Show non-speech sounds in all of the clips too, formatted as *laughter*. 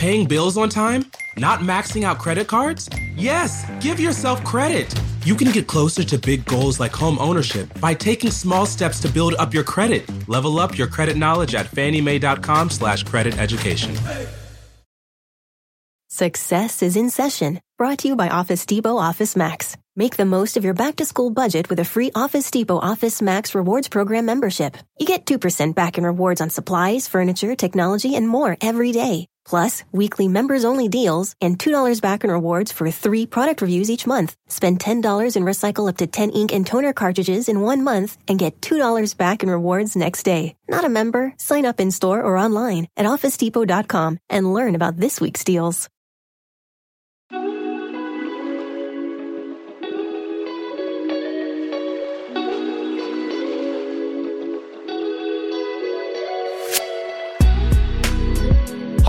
Paying bills on time? Not maxing out credit cards? Yes, give yourself credit. You can get closer to big goals like home ownership by taking small steps to build up your credit. Level up your credit knowledge at fanniemae.com slash credit education. Success is in session. Brought to you by Office Depot Office Max. Make the most of your back to school budget with a free Office Depot Office Max Rewards Program membership. You get 2% back in rewards on supplies, furniture, technology, and more every day. Plus, weekly members only deals and $2 back in rewards for three product reviews each month. Spend $10 and recycle up to 10 ink and toner cartridges in one month and get $2 back in rewards next day. Not a member? Sign up in store or online at OfficeDepot.com and learn about this week's deals.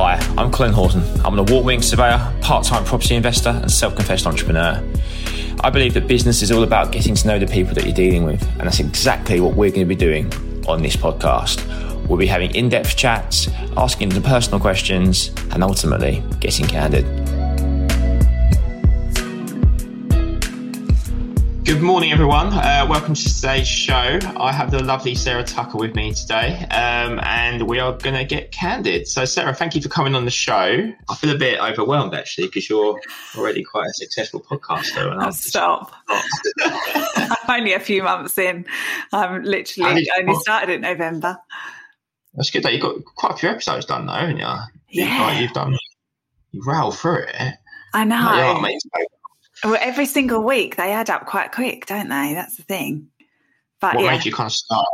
Hi, I'm Colin Horton. I'm an award winning surveyor, part time property investor, and self confessed entrepreneur. I believe that business is all about getting to know the people that you're dealing with, and that's exactly what we're going to be doing on this podcast. We'll be having in depth chats, asking the personal questions, and ultimately getting candid. Good morning, everyone. Uh, welcome to today's show. I have the lovely Sarah Tucker with me today, um, and we are going to get candid. So, Sarah, thank you for coming on the show. I feel a bit overwhelmed actually because you're already quite a successful podcaster. And oh, stop! *laughs* I'm only a few months in. I'm literally only started in November. That's good. That you've got quite a few episodes done, though, haven't you? Yeah, you've, you've done. You rail through it. I know. Like, well, every single week they add up quite quick, don't they? That's the thing. But what yeah. made you kind of start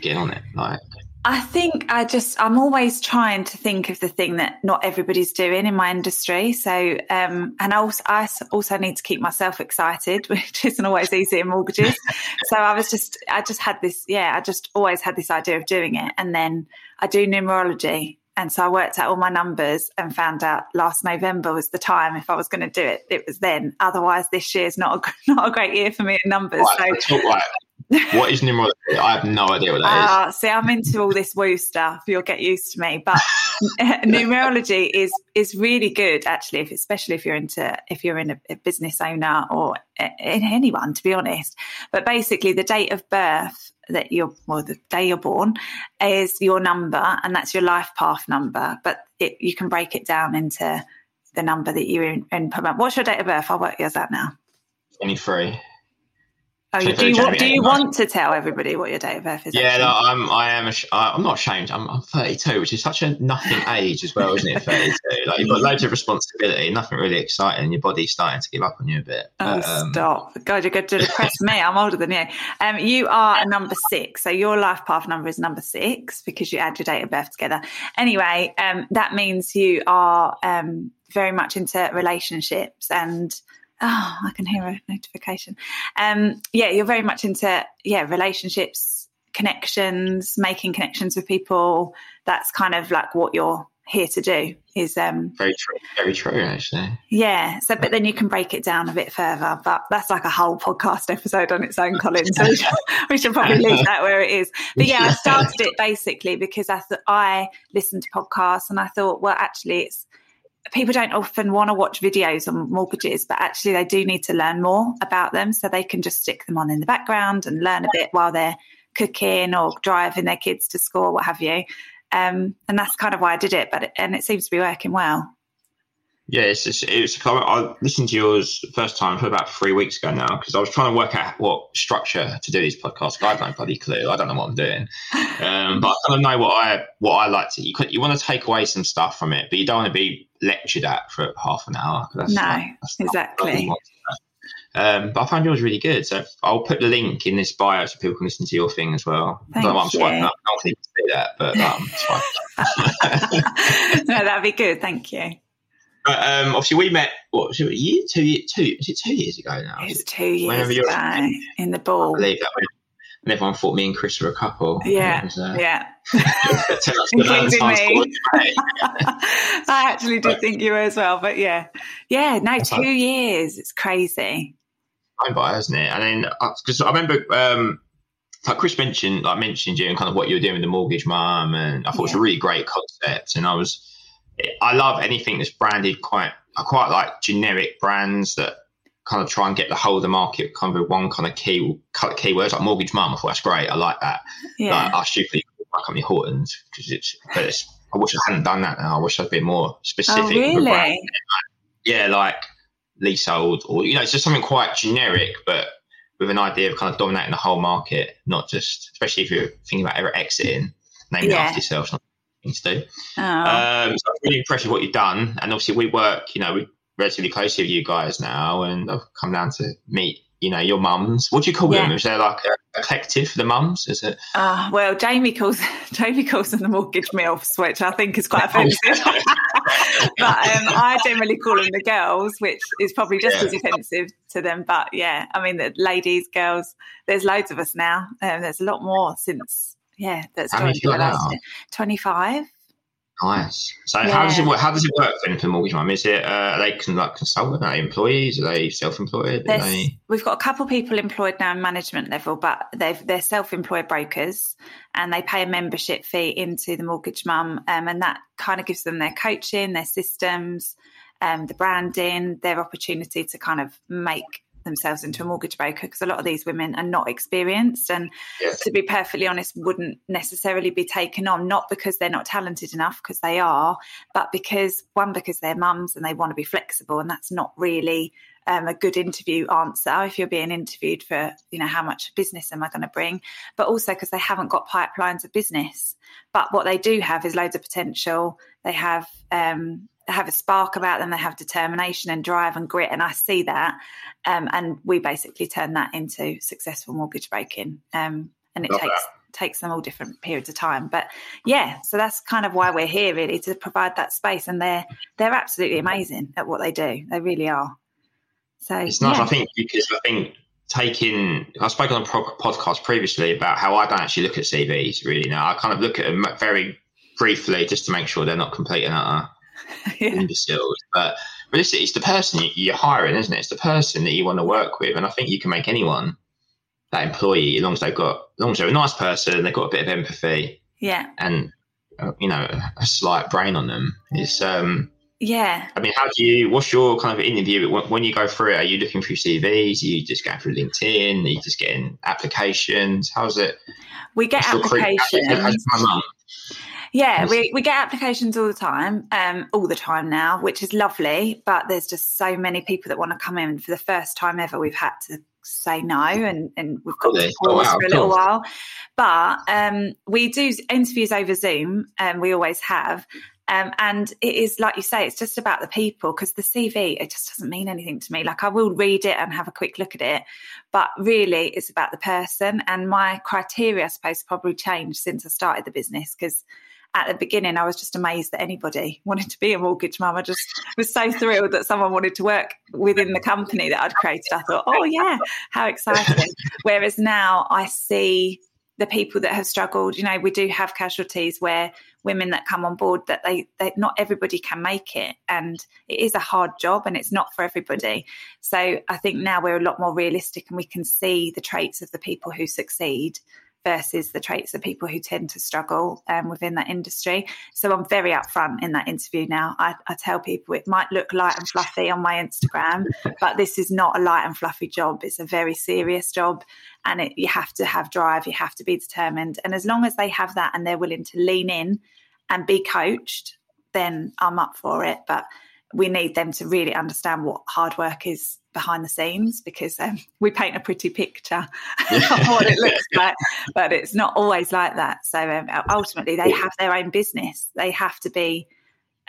getting on it? Like, I think I just I'm always trying to think of the thing that not everybody's doing in my industry. So, um, and also, I also need to keep myself excited, *laughs* which isn't always easy in mortgages. *laughs* so I was just I just had this yeah I just always had this idea of doing it, and then I do numerology, and so I worked out all my numbers and found out last November was the time if I was going to do it, it was then. Otherwise, this year is not a, *laughs* not a great year for me in numbers. Right, so. Right. what is numerology? I have no idea what that uh, is. See, I'm into all this woo stuff. You'll get used to me. But *laughs* numerology is is really good, actually, if, especially if you're into if you're in a, a business owner or in anyone, to be honest. But basically, the date of birth that you're well the day you're born is your number and that's your life path number. But it, you can break it down into the number that you're in, in what's your date of birth? I'll work yours out now. 23 Oh, do you, want, do you want to tell everybody what your date of birth is? Yeah, no, I'm. I am. I'm not ashamed. I'm, I'm 32, which is such a nothing *laughs* age as well, isn't it? 32. Like you've got loads of responsibility, nothing really exciting. And your body's starting to give up on you a bit. Oh, but, um, stop! God, you're going to depress me. I'm older than you. Um, you are a number six, so your life path number is number six because you add your date of birth together. Anyway, um, that means you are um very much into relationships and oh, I can hear a notification. Um, yeah, you're very much into yeah relationships, connections, making connections with people. That's kind of like what you're here to do. Is um very true, very true actually. Yeah. So, but then you can break it down a bit further. But that's like a whole podcast episode on its own, Colin. So we should, *laughs* we should probably leave that where it is. But yeah, I started it basically because I thought I listened to podcasts and I thought, well, actually, it's people don't often want to watch videos on mortgages, but actually they do need to learn more about them so they can just stick them on in the background and learn a bit while they're cooking or driving their kids to school, what have you. Um, and that's kind of why I did it, but it, and it seems to be working well. Yeah, it's, it's, it's I listened to yours first time for about three weeks ago now because I was trying to work out what structure to do these podcasts. I don't bloody clue. I don't know what I'm doing, *laughs* um, but I kind of know what I what I like to. You you want to take away some stuff from it, but you don't want to be lectured at for half an hour. That's no, not, exactly. Um, but I found yours really good. So I'll put the link in this bio so people can listen to your thing as well. Thank I don't know I'm swiping up. I don't think you say that, but um, it's fine. *laughs* *laughs* no, that'd be good. Thank you. But um, obviously, we met what was it, a year, two, year, two? Is it two years ago now? It's two years ago in the ball. I believe that. And everyone thought me and Chris were a couple. Yeah, was, uh, yeah. *laughs* *laughs* Including me. *laughs* I actually did think you were as well, but yeah, yeah. No, two like, years. It's crazy. Time by, isn't it? And then because uh, I remember. Um, like Chris mentioned, like mentioned you and kind of what you were doing with the mortgage mum, and I thought yeah. it was a really great concept. And I was I love anything that's branded quite. I quite like generic brands that kind of try and get the whole of the market kind of with one kind of key keywords like mortgage mum. I thought that's great. I like that. Yeah. Like, I stupidly my company Hortons because it's, but it's. I wish I hadn't done that. Now I wish I'd been more specific. Oh, really? Yeah, like leasehold, or you know, it's just something quite generic, but with an idea of kind of dominating the whole market, not just, especially if you're thinking about ever exiting, naming yeah. after yourself. Not to do. Oh. Um, so I'm really impressed with what you've done, and obviously we work. You know, we relatively close with you guys now, and I've come down to meet you know your mums. What do you call yeah. them? Is there like a, a collective for the mums? Is it? Uh, well, Jamie calls *laughs* Jamie calls them the mortgage milfs, which I think is quite offensive. *laughs* *laughs* but um, I generally call them the girls, which is probably just yeah. as offensive to them. But yeah, I mean the ladies, girls. There's loads of us now, and um, there's a lot more since yeah. That's twenty five. Nice. So yeah. how does it work? How does it work then for mortgage mum? Is it uh, are they can like consultant? Are they employees? Are they self-employed? Are they... We've got a couple of people employed now in management level, but they've they're self-employed brokers and they pay a membership fee into the mortgage mum, um, and that kind of gives them their coaching, their systems, um, the branding, their opportunity to kind of make themselves into a mortgage broker because a lot of these women are not experienced and yes. to be perfectly honest wouldn't necessarily be taken on not because they're not talented enough because they are but because one because they're mums and they want to be flexible and that's not really um, a good interview answer if you're being interviewed for you know how much business am i going to bring but also because they haven't got pipelines of business but what they do have is loads of potential they have um, have a spark about them. They have determination and drive and grit, and I see that. Um, and we basically turn that into successful mortgage broking. Um, and it Love takes that. takes them all different periods of time. But yeah, so that's kind of why we're here, really, to provide that space. And they're they're absolutely amazing at what they do. They really are. So it's nice, yeah. I think, because I think taking I spoke on a podcast previously about how I don't actually look at CVs really now. I kind of look at them very briefly just to make sure they're not complete and utter *laughs* yeah. imbeciles. But realistically, it's the person you're hiring, isn't it? It's the person that you want to work with, and I think you can make anyone that employee as long as they've got, as long as they're a nice person, they've got a bit of empathy, yeah, and uh, you know a slight brain on them. It's um. Yeah. I mean, how do you? What's your kind of interview when, when you go through it? Are you looking through CVs? Are you just going through LinkedIn? Are you just getting applications? How's it? We get applications. Yeah, we, we get applications all the time, um, all the time now, which is lovely. But there's just so many people that want to come in. For the first time ever, we've had to say no, and, and we've got to oh, pause oh, wow, for a little while. But um, we do interviews over Zoom, and um, we always have. Um, and it is like you say, it's just about the people because the CV it just doesn't mean anything to me. Like I will read it and have a quick look at it, but really it's about the person. And my criteria, I suppose, probably changed since I started the business because at the beginning, I was just amazed that anybody wanted to be a mortgage mum. I just was so thrilled that someone wanted to work within the company that I'd created. I thought, oh, yeah, how exciting. *laughs* Whereas now I see the people that have struggled. You know, we do have casualties where women that come on board that they, they not everybody can make it, and it is a hard job and it's not for everybody. So I think now we're a lot more realistic and we can see the traits of the people who succeed versus the traits of people who tend to struggle um, within that industry. So I'm very upfront in that interview now. I, I, tell people it might look light and fluffy on my Instagram, *laughs* but this is not a light and fluffy job. It's a very serious job, and it, you have to have drive. You have to be determined, and as long as they have that and they're willing to lean in and be coached, then I'm up for it. But we need them to really understand what hard work is behind the scenes because um, *laughs* we paint a pretty picture *laughs* of what it looks *laughs* like, but it's not always like that. So um, ultimately, they have their own business. They have to be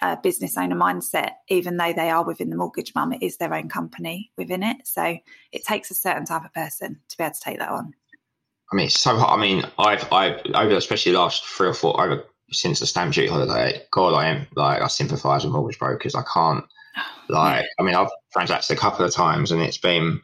a business owner mindset, even though they are within the mortgage mum. It is their own company within it. So it takes a certain type of person to be able to take that on. I mean, it's so hard. I mean, I've, I've over especially the last three or four over since the stamp duty holiday. God, I am like I sympathise with mortgage brokers. I can't like, I mean, I've transacted a couple of times and it's been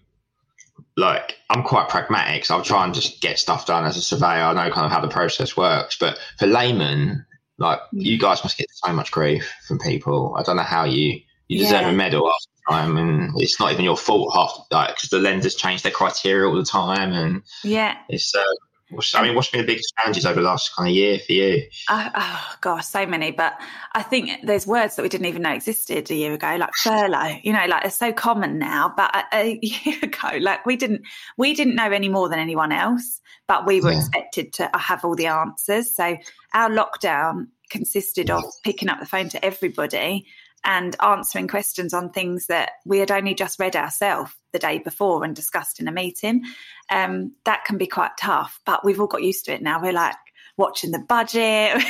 like, I'm quite pragmatic. So I'll try and just get stuff done as a surveyor. I know kind of how the process works. But for laymen, like, mm. you guys must get so much grief from people. I don't know how you, you deserve yeah. a medal after time and it's not even your fault half like because the lenders change their criteria all the time and yeah it's uh, What's, I mean, what's been the biggest challenges over the last kind of year for you? Uh, oh gosh, so many. But I think there's words that we didn't even know existed a year ago, like furlough. You know, like they're so common now. But a, a *laughs* year ago, like we didn't we didn't know any more than anyone else, but we were yeah. expected to have all the answers. So our lockdown consisted of picking up the phone to everybody and answering questions on things that we had only just read ourselves the day before and discussed in a meeting. Um, that can be quite tough, but we've all got used to it now. We're like watching the budget, *laughs*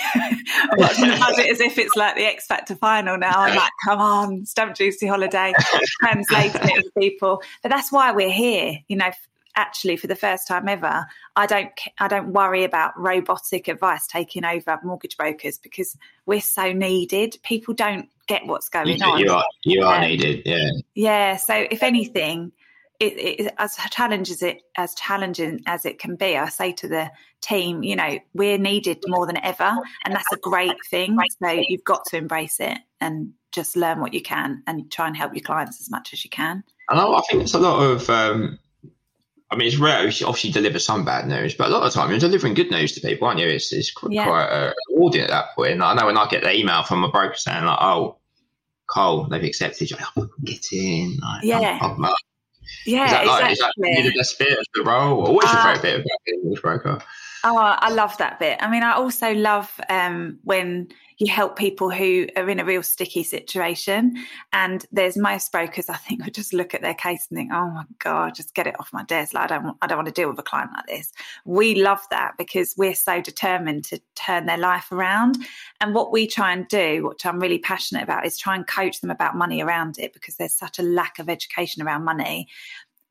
watching the budget as if it's like the X Factor final now. I'm like, come on, stamp duty holiday, translating it to people. But that's why we're here, you know. Actually, for the first time ever, I don't I don't worry about robotic advice taking over mortgage brokers because we're so needed. People don't get what's going you, on. You are you are um, needed, yeah. Yeah. So if anything, it, it, as challenging as it as challenging as it can be, I say to the team, you know, we're needed more than ever, and that's a great thing. So you've got to embrace it and just learn what you can and try and help your clients as much as you can. And I think it's a lot of. Um, I mean, it's rare. You obviously deliver some bad news, but a lot of the time you're delivering good news to people, aren't you? It's, it's quite, yeah. quite uh, rewarding at that point. And I know when I get the email from a broker saying like, "Oh, Cole, they've accepted you. Oh, get in. Like, yeah. I'm, I'm, yeah, is that, like, exactly. Is that the best bit of the role? Or what's uh, your favourite bit English broker? Oh, I love that bit. I mean, I also love um, when you help people who are in a real sticky situation. And there's most brokers, I think, *laughs* would just look at their case and think, "Oh my god, just get it off my desk. Like, I don't, I don't want to deal with a client like this." We love that because we're so determined to turn their life around. And what we try and do, which I'm really passionate about, is try and coach them about money around it because there's such a lack of education around money.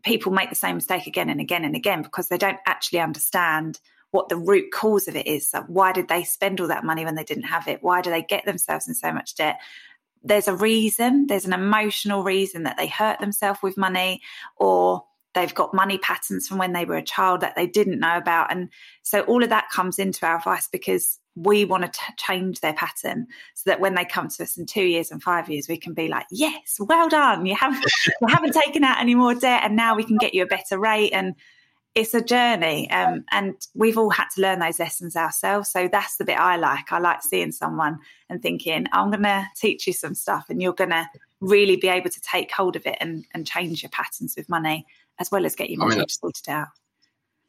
People make the same mistake again and again and again because they don't actually understand what the root cause of it is. Why did they spend all that money when they didn't have it? Why do they get themselves in so much debt? There's a reason, there's an emotional reason that they hurt themselves with money or they've got money patterns from when they were a child that they didn't know about. And so all of that comes into our advice because we want to t- change their pattern so that when they come to us in two years and five years, we can be like, yes, well done. You haven't, *laughs* you haven't taken out any more debt and now we can get you a better rate. And it's a journey um, and we've all had to learn those lessons ourselves so that's the bit i like i like seeing someone and thinking i'm going to teach you some stuff and you're going to really be able to take hold of it and, and change your patterns with money as well as get your mortgage I mean, sorted out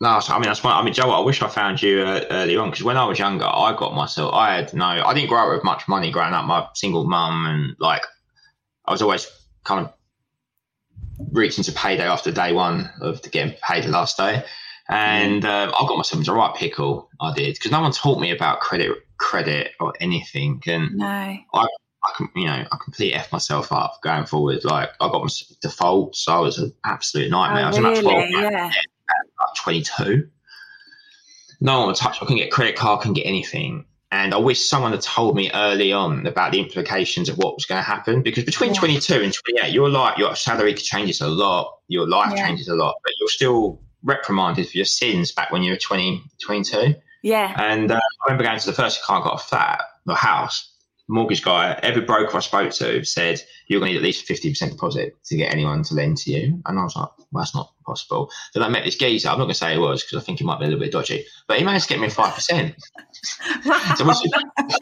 no, I mean that's my. I mean, Joe, I wish I found you uh, early on because when I was younger, I got myself. I had no. I didn't grow up with much money growing up. My single mum and like, I was always kind of reaching to payday after day one of getting paid the last day. And um, I got myself into a right pickle. I did because no one taught me about credit, credit or anything. And no. I, I can, you know, I completely f myself up going forward. Like I got my defaults. I was an absolute nightmare. Oh, I was really? about twelve, yeah. twenty two. No one would touch. I couldn't get credit card. Couldn't get anything. And I wish someone had told me early on about the implications of what was going to happen because between yeah. 22 and 28, your life, your salary changes a lot, your life yeah. changes a lot, but you're still reprimanded for your sins back when you were 20, 22. Yeah. And uh, I remember going to the first car, got a flat, a house, mortgage guy, every broker I spoke to said you're going to need at least 50% deposit to get anyone to lend to you. And I was like, well, that's not possible. Then I met this geezer. I'm not going to say it was because I think he might be a little bit dodgy, but he managed to get me 5%. wow. so which,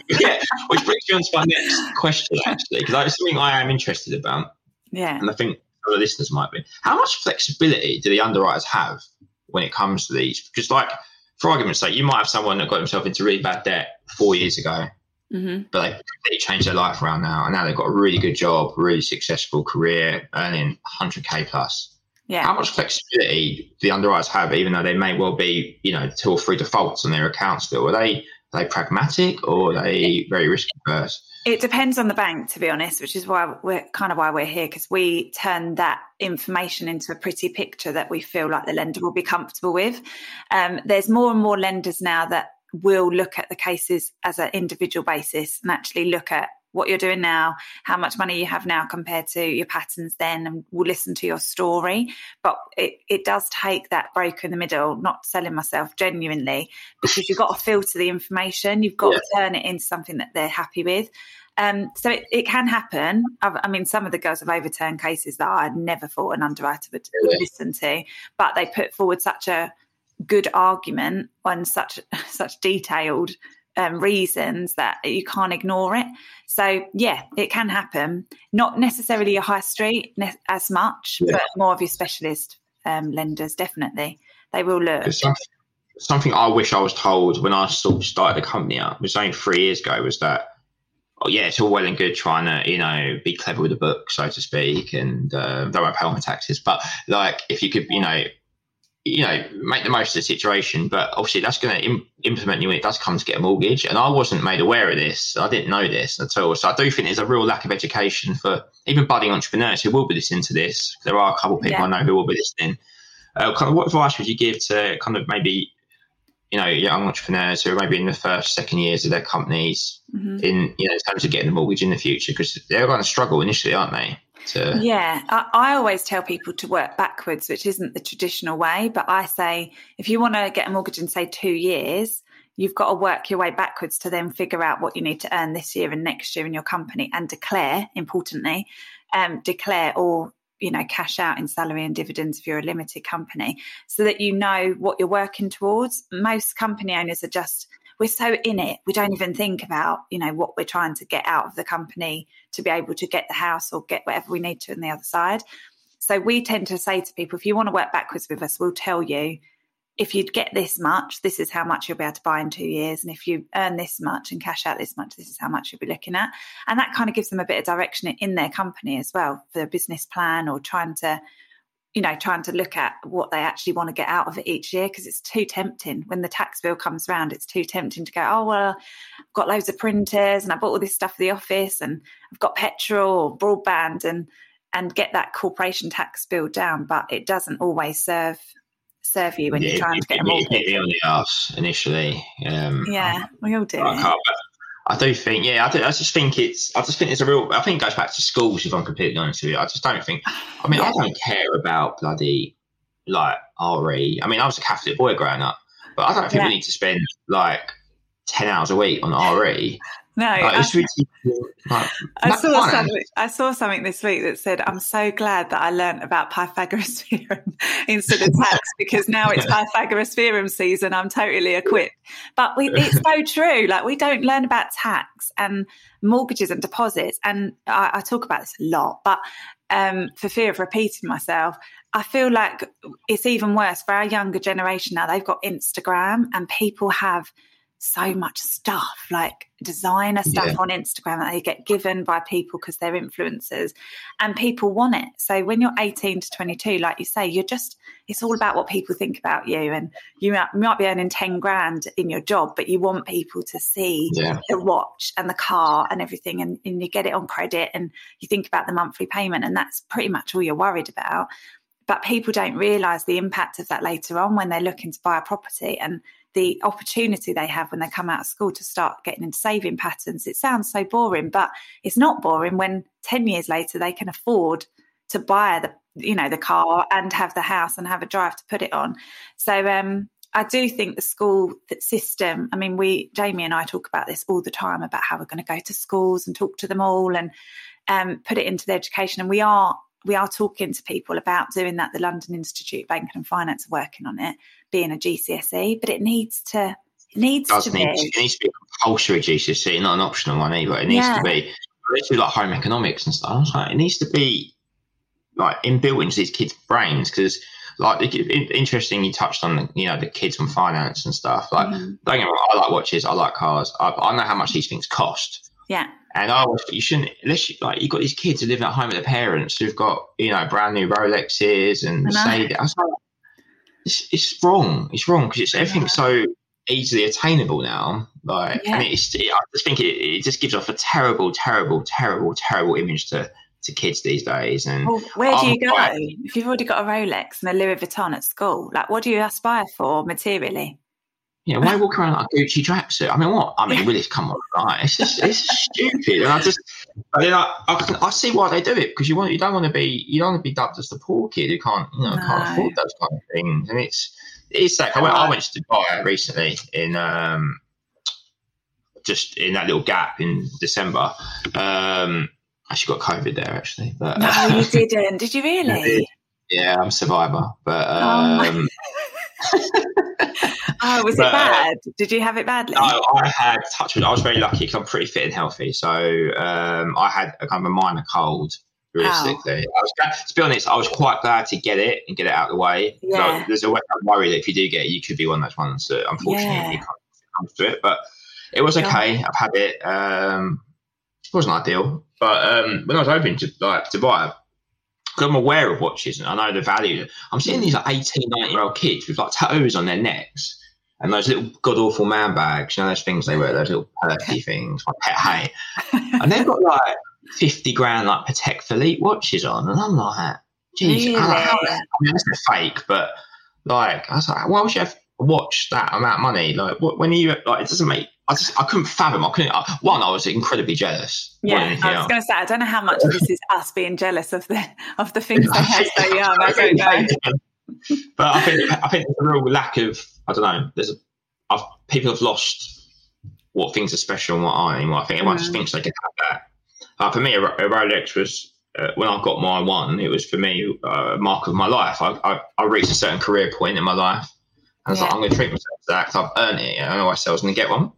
*laughs* yeah, which brings me on to my next question, actually, because it's something I am interested about. Yeah. And I think the listeners might be. How much flexibility do the underwriters have when it comes to these? Because, like, for argument's sake, you might have someone that got himself into really bad debt four years ago Mm-hmm. But they completely changed their life around now, and now they've got a really good job, really successful career, earning 100k plus. Yeah. How much flexibility do the underwriters have, even though they may well be, you know, two or three defaults on their account still? Are they are they pragmatic or are they very risk averse? It depends on the bank, to be honest, which is why we're kind of why we're here because we turn that information into a pretty picture that we feel like the lender will be comfortable with. Um, there's more and more lenders now that will look at the cases as an individual basis and actually look at what you're doing now, how much money you have now compared to your patterns then, and we'll listen to your story. But it, it does take that broker in the middle, not selling myself genuinely, because you've got to filter the information, you've got yeah. to turn it into something that they're happy with. Um, so it, it, can happen. I've, i mean, some of the girls have overturned cases that I never thought an underwriter would, would listen to, but they put forward such a good argument on such *laughs* such detailed um, reasons that you can't ignore it. So yeah, it can happen. Not necessarily a high street ne- as much, yeah. but more of your specialist um, lenders. Definitely, they will look. Something, something, I wish I was told when I sort of started the company up was only three years ago was that. Oh yeah, it's all well and good trying to you know be clever with the book, so to speak, and uh, don't want to pay all my taxes. But like, if you could, you know, you know, make the most of the situation. But obviously, that's going to Im- implement you when it does come to get a mortgage. And I wasn't made aware of this. I didn't know this at all. So I do think there's a real lack of education for even budding entrepreneurs who will be listening to this. There are a couple of people yeah. I know who will be listening. Uh, kind of what advice would you give to kind of maybe, you know, young entrepreneurs who are maybe in the first, second years of their companies mm-hmm. in, you know, in terms of getting a mortgage in the future? Because they're going to struggle initially, aren't they? To yeah I, I, always tell people to work backwards which isn't the traditional way but i say if you want to get a mortgage in say two years you've got to work your way backwards to then figure out what you need to earn this year and next year in your company and declare importantly um, declare or you know cash out in salary and dividends if you're a limited company so that you know what you're working towards. Most company owners are just we're so in it we don't even think about you know what we're trying to get out of the company to be able to get the house or get whatever we need to on the other side. So we tend to say to people if you want to work backwards with us we'll tell you. If you'd get this much this is how much you'll be able to buy in two years. And if you earn this much and cash out this much this is how much you'll be looking at. And that kind of gives them a bit of direction in their company as well for a business plan or trying to you know, trying to look at what they actually want to get out of it each year because it's too tempting. When the tax bill comes around, it's too tempting to go, oh, well, I've got loads of printers and I bought all this stuff for the office and I've got petrol or broadband and and get that corporation tax bill down. But it doesn't always serve serve you when yeah, you're trying to get a mortgage. Hit on the arse initially. Um, yeah, we all do. I do think, yeah, I, do, I just think it's, I just think it's a real, I think it goes back to schools, if I'm completely honest with you. I just don't think, I mean, yeah. I don't care about bloody, like, RE. I mean, I was a Catholic boy growing up, but I don't think yeah. we need to spend, like, 10 hours a week on RE. No, like, I, like, I saw something. I saw something this week that said, "I'm so glad that I learned about Pythagoras *laughs* theorem instead of *laughs* tax because now it's Pythagoras theorem season. I'm totally equipped." But we, it's so true. Like we don't learn about tax and mortgages and deposits, and I, I talk about this a lot. But um, for fear of repeating myself, I feel like it's even worse for our younger generation now. They've got Instagram, and people have so much stuff like designer stuff yeah. on Instagram that they get given by people because they're influencers and people want it. So when you're 18 to 22, like you say, you're just, it's all about what people think about you. And you might, might be earning 10 grand in your job, but you want people to see yeah. the watch and the car and everything. And, and you get it on credit and you think about the monthly payment. And that's pretty much all you're worried about. But people don't realize the impact of that later on when they're looking to buy a property. And the opportunity they have when they come out of school to start getting into saving patterns. It sounds so boring, but it's not boring when 10 years later they can afford to buy the you know the car and have the house and have a drive to put it on. So um I do think the school system, I mean, we, Jamie and I talk about this all the time about how we're going to go to schools and talk to them all and um, put it into the education. And we are we are talking to people about doing that. The London Institute of Banking and Finance are working on it, being a GCSE, but it needs to it needs to need, be. It needs to be a compulsory GCSE, not an optional one either. It needs yeah. to be. It be like home economics and stuff. Like, it needs to be like inbuilt into these kids' brains because like interesting you touched on you know the kids from finance and stuff like mm-hmm. don't get me wrong, I like watches I like cars I, I know how much these things cost yeah and I was, you shouldn't, unless you, like, you've got these kids who live at home with their parents who've got, you know, brand new Rolexes and Mercedes. I was like, it's, it's wrong. It's wrong because it's everything's yeah. so easily attainable now. Like, yeah. and it's, I just think it, it just gives off a terrible, terrible, terrible, terrible image to, to kids these days. And well, where do you go if you've already got a Rolex and a Louis Vuitton at school? Like, what do you aspire for materially? You know, why walk around like a Gucci tracksuit? I mean, what? I mean, Willis, come on, right? It's just, it's stupid. And I just, but then I, I, I, see why they do it because you want, you don't want to be, you don't want to be dubbed as the poor kid who can't, you know, no. can't afford those kind of things. And it's, it's like I went, I went to Dubai recently in, um, just in that little gap in December. Um, actually got COVID there actually, but no, you didn't. Did you really? *laughs* Yeah, I'm a survivor, but oh um, oh *laughs* *laughs* *laughs* oh, was But, it uh, bad? Did you have it badly? No, I had touch with. I was very lucky because I'm pretty fit and healthy. So um, I had a kind of a minor cold. Realistically, I was glad, to be honest. I was quite glad to get it and get it out of the way. 'Cause I- Yeah. there's always that worry that if you do get it, you could be one of those ones that unfortunately Yeah. can't come to it. But it was okay. I've had it. Um, it wasn't ideal, but um, when I was hoping to like to buy I'm aware of watches and I know the value. I'm seeing these like 18, 19 year old kids with like tattoos on their necks and those little god awful man bags. You know those things they wear, those little perky things, like pet hay, *laughs* and they've got like 50 grand like Patek Philippe watches on, and I'm like, geez, I'm like, how- Really? I mean, it's a fake, but like, I was like, why would you have a watch that amount of money? Like, what, when are you like, it doesn't make. I just, I couldn't fathom. I couldn't. I, one, I was incredibly jealous. Yeah, I was going to say I don't know how much of this is us being jealous of the of the things they have so young. I don't *laughs* know. but I think I think there's a real lack of I don't know. There's a, I've, people have lost what things are special and what aren't anymore. I think everyone just Mm. thinks they can have that. Uh, for me, a, a Rolex was uh, when I got my one. It was for me uh, a mark of my life. I, I, I reached a certain career point in my life, and I was like, I'm going to treat myself to that because I've earned it. I know myself I was going to get one.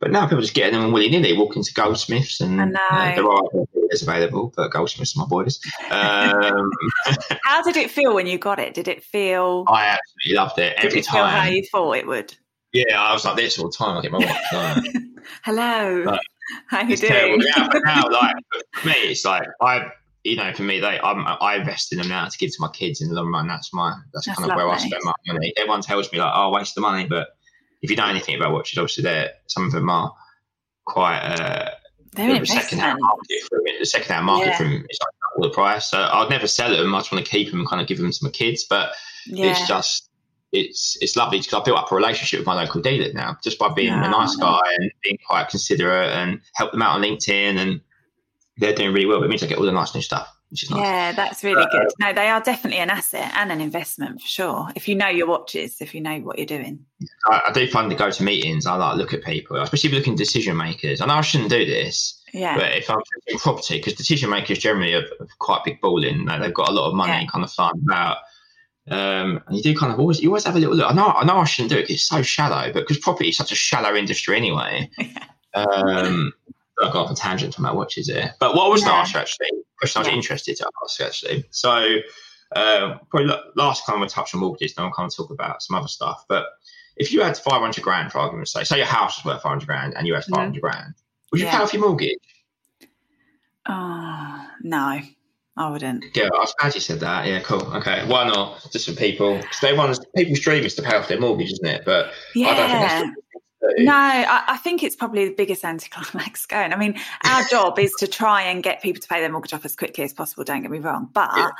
But now people just get them willy nilly, walk into goldsmiths, and I uh, there are there's available, but goldsmiths are my boys. Um, *laughs* How did it feel when you got it? Did it feel? I absolutely loved it did every it feel how you thought it would? Yeah, I was like this all the time. I get my watch. *laughs* Like, Hello, Right. *laughs* how you it's terrible. doing? Now, but now, like for me, it's like I, you know, for me, they, I'm, I invest in them now to give to my kids in the long run. That's my, that's, That's kind of where I spend my money. Everyone tells me like, oh, waste the money, but if you know anything about watches, obviously, they're some of them are quite. Uh, They're the second hand market for the second hand market Yeah. from is like double the price. So I'd never sell them. I just want to keep them and kind of give them to my kids. But Yeah, it's just it's it's lovely because I built up a relationship with my local dealer now just by being Yeah. a nice guy and being quite considerate and help them out on LinkedIn and they're doing really well. It means I get all the nice new stuff, which is nice. yeah, that's really Uh, good. No, they are definitely an asset and an investment for sure. If you know your watches, if you know what you're doing. I, I do find to go to meetings. I like look at people, especially looking at decision makers. I know I shouldn't do this, Yeah, but if I'm in property, because decision makers generally are, are quite big balling, like they've got a lot of money Yeah. kind of flying about. Um, and you do kind of always, you always have a little look. I know, I know, I shouldn't do it it's so shallow, but because property is such a shallow industry anyway. *laughs* um, I got off a tangent from my watches here. But what was Yeah. to ask actually, question I was Yeah. interested to ask actually. So, uh, probably last time we touched on mortgages, then we'll kind of talk about some other stuff. But if you had 500 grand, for argument's sake, say your house was worth 500 grand and you had 500 grand, would you. Yeah. pay off your mortgage? Oh no, I wouldn't. Yeah, I was glad you said that. Yeah, cool. Okay, why not? Just for people, because they want people's dream is to pay off their mortgage, isn't it? But I don't think Yeah. that's the thing to do. No, I, I think it's probably the biggest anticlimax *laughs* going. I mean, our *laughs* job is to try and get people to pay their mortgage off as quickly as possible. Don't get me wrong, but Yeah.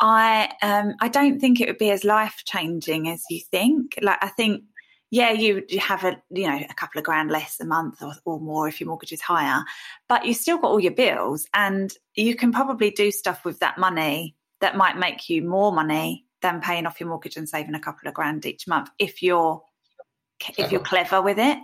I um I don't think it would be as life changing as you think. Like I think, yeah, you you have a you know a couple of grand less a month or, or more if your mortgage is higher, but you still got all your bills, and you can probably do stuff with that money that might make you more money than paying off your mortgage and saving a couple of grand each month if you're if you're clever with it.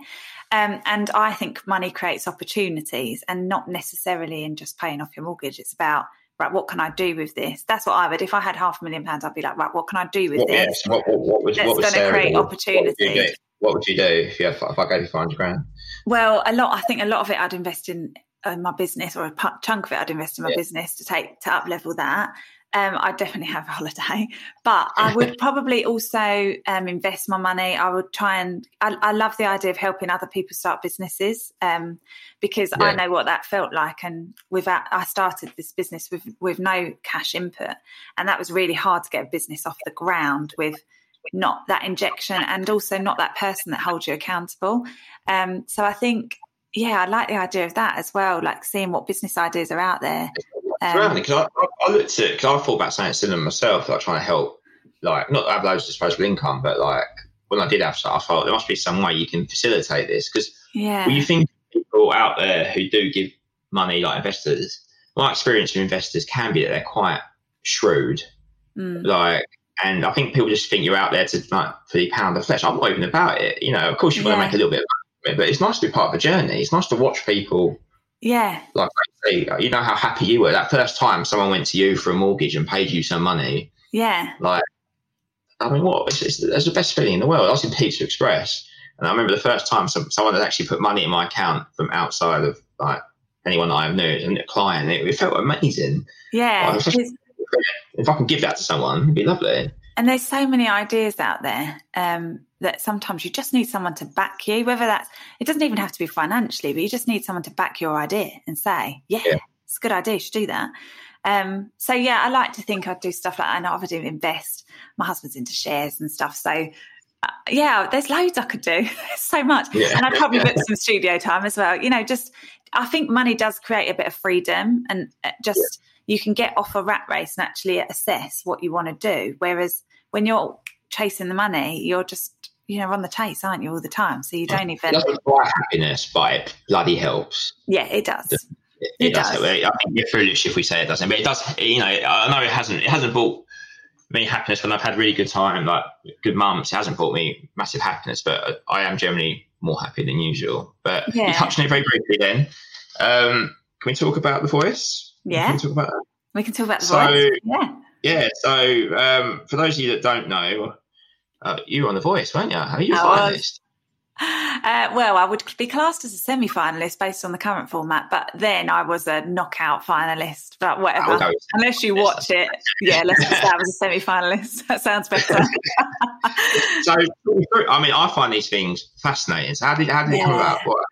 Um, and I think money creates opportunities and not necessarily in just paying off your mortgage. It's about, right, what can I do with this? That's what I would. If I had half a million pounds, I'd be like, right, what can I do with What, this? yes, what, what, what would, That's gonna create do? What would you do? What would you do if you had, if I gave you 500 grand? Well, a lot. I think a lot of it I'd invest in, in my business, or a chunk of it I'd invest in my Yeah. business to take to up level that. Um, I'd definitely have a holiday, but I would *laughs* probably also um, invest my money. I would try and I, I love the idea of helping other people start businesses um, because I know what that felt like. And without, I started this business with with no cash input, and that was really hard to get a business off the ground with not that injection and also not that person that holds you accountable. Um, so I think, yeah, I like the idea of that as well, like seeing what business ideas are out there. Um, Because I, I, looked at because I thought about something similar myself, like trying to help, like not have loads of disposable income, but like when I did have stuff, I thought there must be some way you can facilitate this. Because yeah, when you think people out there who do give money, like investors, my experience with investors can be that they're quite shrewd, Mm, like. And I think people just think you're out there to like for the pound of flesh. I'm not even about it. You know, of course you want Yeah. to make a little bit of money, but it's nice to be part of the journey. It's nice to watch people yeah, like you know how happy you were that first time someone went to you for a mortgage and paid you some money. yeah, Like I mean, what? It's, it's, it's the best feeling in the world. I was in Pizza Express, and I remember the first time some, someone had actually put money in my account from outside of like anyone that I knew, and a client. It, it felt amazing. Yeah. Like, if I can give that to someone, it'd be lovely. And there's so many ideas out there um, that sometimes you just need someone to back you, whether that's, it doesn't even have to be financially, but you just need someone to back your idea and say, yeah, yeah. it's a good idea, you should do that. Um, so yeah, I like to think I'd do stuff like that. I know I do invest. My husband's into shares and stuff. So uh, yeah, there's loads I could do. *laughs* so much. Yeah. And I'd probably book some studio time as well. You know, just I think money does create a bit of freedom and uh, just yeah. you can get off a rat race and actually assess what you want to do. Whereas when you're chasing the money, you're just you know on the chase, aren't you, all the time? So you don't even. It doesn't buy happiness, but it bloody helps. Yeah, it does. It, it, it does. does. I think we're foolish if we say it doesn't, but it does. You know, I know it hasn't. It hasn't brought me happiness when I've had really good time, like good months. It hasn't brought me massive happiness, but I am generally more happy than usual. But yeah. you touched on it very briefly. Then, um, can we talk about the voice? Yeah, can we talk about that? We can talk about the so, voice. Yeah. Yeah. So, um, for those of you that don't know, uh, you were on The Voice, weren't you? Are you a finalist? Uh, well, I would be classed as a semi finalist based on the current format, but then I was a knockout finalist. But whatever, oh, unless you watch it, yeah, let's just say I was a semi finalist. *laughs* That sounds better. *laughs* so, I mean, I find these things fascinating. So, how did how did yeah. it come about? What?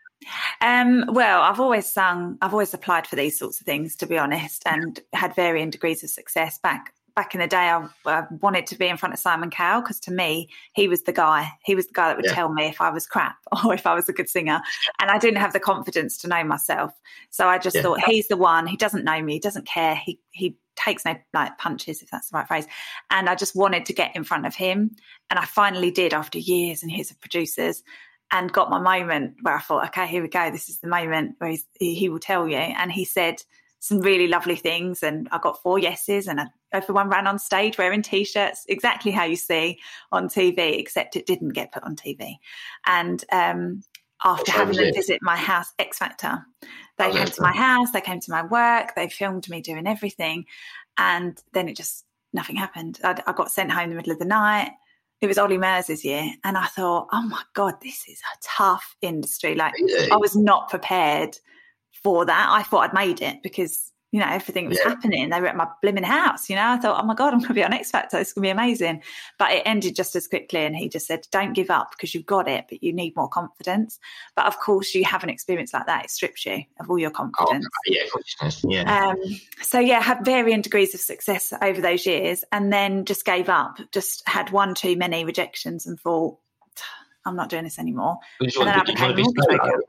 Um, well, I've always sung, I've always applied for these sorts of things, to be honest, and had varying degrees of success back back in the day, I, I wanted to be in front of Simon Cowell because to me, he was the guy. He was the guy that would yeah. tell me if I was crap *laughs* or if I was a good singer. And I didn't have the confidence to know myself. So I just yeah. thought, he's the one. He doesn't know me. He doesn't care. He, he takes no like punches, if that's the right phrase. And I just wanted to get in front of him. And I finally did after years and years of producers and got my moment where I thought, okay, here we go. This is the moment where he, he will tell you. And he said, some really lovely things and I got four yeses and I everyone ran on stage wearing t-shirts exactly how you see on tv except it didn't get put on tv and um, after having them visit my house x factor. They oh, came to my house they came to my work they filmed me doing everything and then it just nothing happened. I, I got sent home in the middle of the night. It was Olly Murs' year, and I thought, oh my god, this is a tough industry. Like really? I was not prepared for that. I thought I'd made it because you know, everything was yeah. happening. They were at my blimmin' house, you know. I thought, oh my God, I'm going to be on X Factor. It's going to be amazing. But it ended just as quickly. And he just said, don't give up because you've got it, but you need more confidence. But of course, you have an experience like that. It strips you of all your oh, confidence. Oh, yeah, yeah. Um, so, yeah, had varying degrees of success over those years and then just gave up, just had one too many rejections and thought, I'm not doing this anymore. Want, did you want to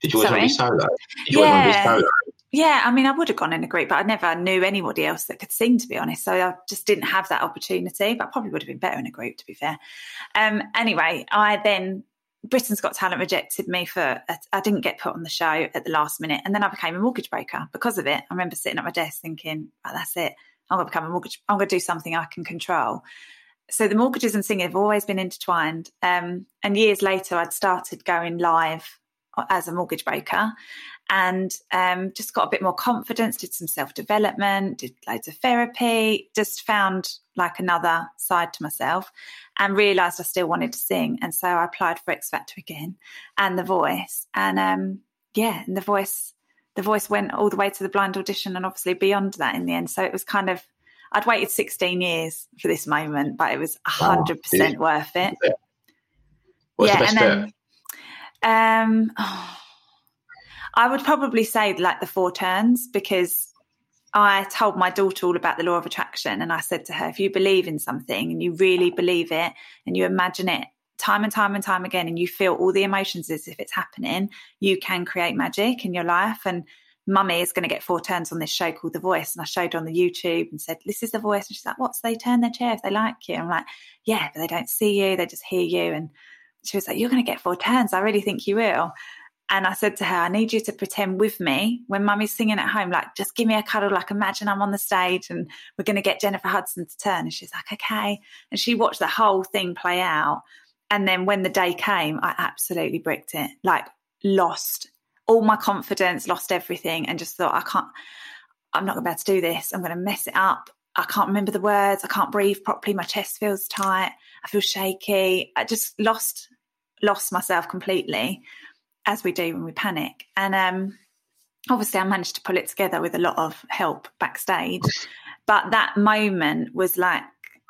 Did you want to be solo? Did you yeah. want to be solo? Yeah, I mean, I would have gone in a group, but I never knew anybody else that could sing, to be honest. So I just didn't have that opportunity, but I probably would have been better in a group, to be fair. Um, anyway, I then, Britain's Got Talent rejected me for, I didn't get put on the show at the last minute. And then I became a mortgage broker because of it. I remember sitting at my desk thinking, oh, that's it. I'm going to become a mortgage, I'm going to do something I can control. So the mortgages and singing have always been intertwined. Um, and years later, I'd started going live as a mortgage broker and um, just got a bit more confidence, did some self development, did loads of therapy, just found like another side to myself and realized I still wanted to sing. And so I applied for X Factor again and The Voice. And um, yeah, and The Voice. The voice went all the way to the blind audition and obviously beyond that in the end. So it was kind of, I'd waited 16 years for this moment, but it was 100% wow. worth it. What's yeah, and then, um, oh, *sighs* I would probably say like the four turns because I told my daughter all about the law of attraction and I said to her, if you believe in something and you really believe it and you imagine it time and time and time again and you feel all the emotions as if it's happening, you can create magic in your life. And mummy is going to get four turns on this show called The Voice. And I showed her on the YouTube and said, This is The Voice. And she's like, What's they turn their chair if they like you? I'm like, Yeah, but they don't see you, they just hear you. And she was like, You're going to get four turns. I really think you will. And I said to her, I need you to pretend with me when mummy's singing at home, like, just give me a cuddle, like, imagine I'm on the stage and we're going to get Jennifer Hudson to turn. And she's like, okay. And she watched the whole thing play out. And then when the day came, I absolutely bricked it, like, lost all my confidence, lost everything, and just thought, I can't, I'm not going to be able to do this. I'm going to mess it up. I can't remember the words. I can't breathe properly. My chest feels tight. I feel shaky. I just lost lost myself completely, as we do when we panic. And um, obviously, I managed to pull it together with a lot of help backstage. But that moment was like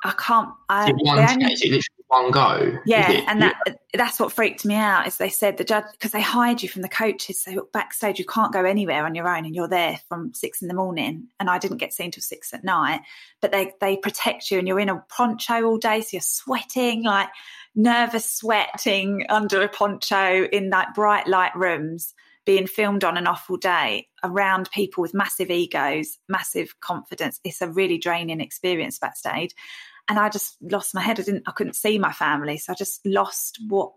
I can't. I, only, one go? Yeah, and that that's what freaked me out. Is they said the judge because they hide you from the coaches, so backstage you can't go anywhere on your own, and you're there from six in the morning. And I didn't get seen till six at night, but they they protect you, and you're in a poncho all day, so you're sweating like nervous sweating under a poncho in like bright light rooms being filmed on and off all day around people with massive egos, massive confidence. It's a really draining experience backstage and I just lost my head. I didn't, I couldn't see my family, so I just lost what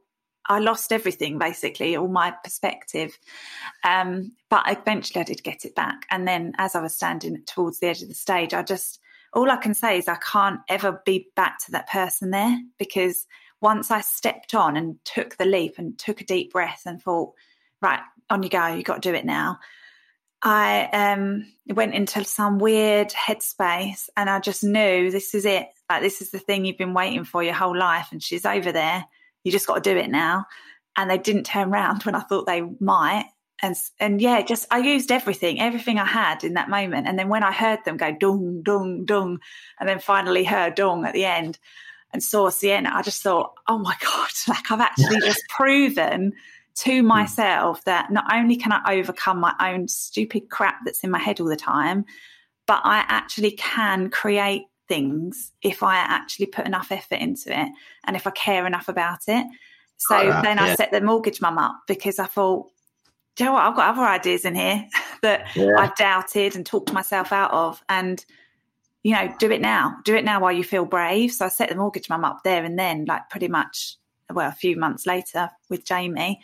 I lost everything basically, all my perspective. Um, but eventually, I did get it back. And then, as I was standing towards the edge of the stage, I just all I can say is I can't ever be back to that person there because once I stepped on and took the leap and took a deep breath and thought, right, on you go, you got to do it now. I um, went into some weird headspace and I just knew this is it. Like, this is the thing you've been waiting for your whole life. And she's over there. You just got to do it now. And they didn't turn around when I thought they might. And, and yeah, just I used everything, everything I had in that moment. And then when I heard them go dong, dung, dong, and then finally heard dong at the end and saw Sienna, I just thought, oh my God, *laughs* like I've actually *laughs* just proven to hmm. myself that not only can I overcome my own stupid crap that's in my head all the time, but I actually can create things if I actually put enough effort into it and if I care enough about it. So oh, then yeah. I set the mortgage mum up because I thought, do you know what? I've got other ideas in here *laughs* that yeah. I've doubted and talked myself out of. And, you know, do it now. Do it now while you feel brave. So I set the mortgage mum up there and then, like pretty much well, a few months later with Jamie,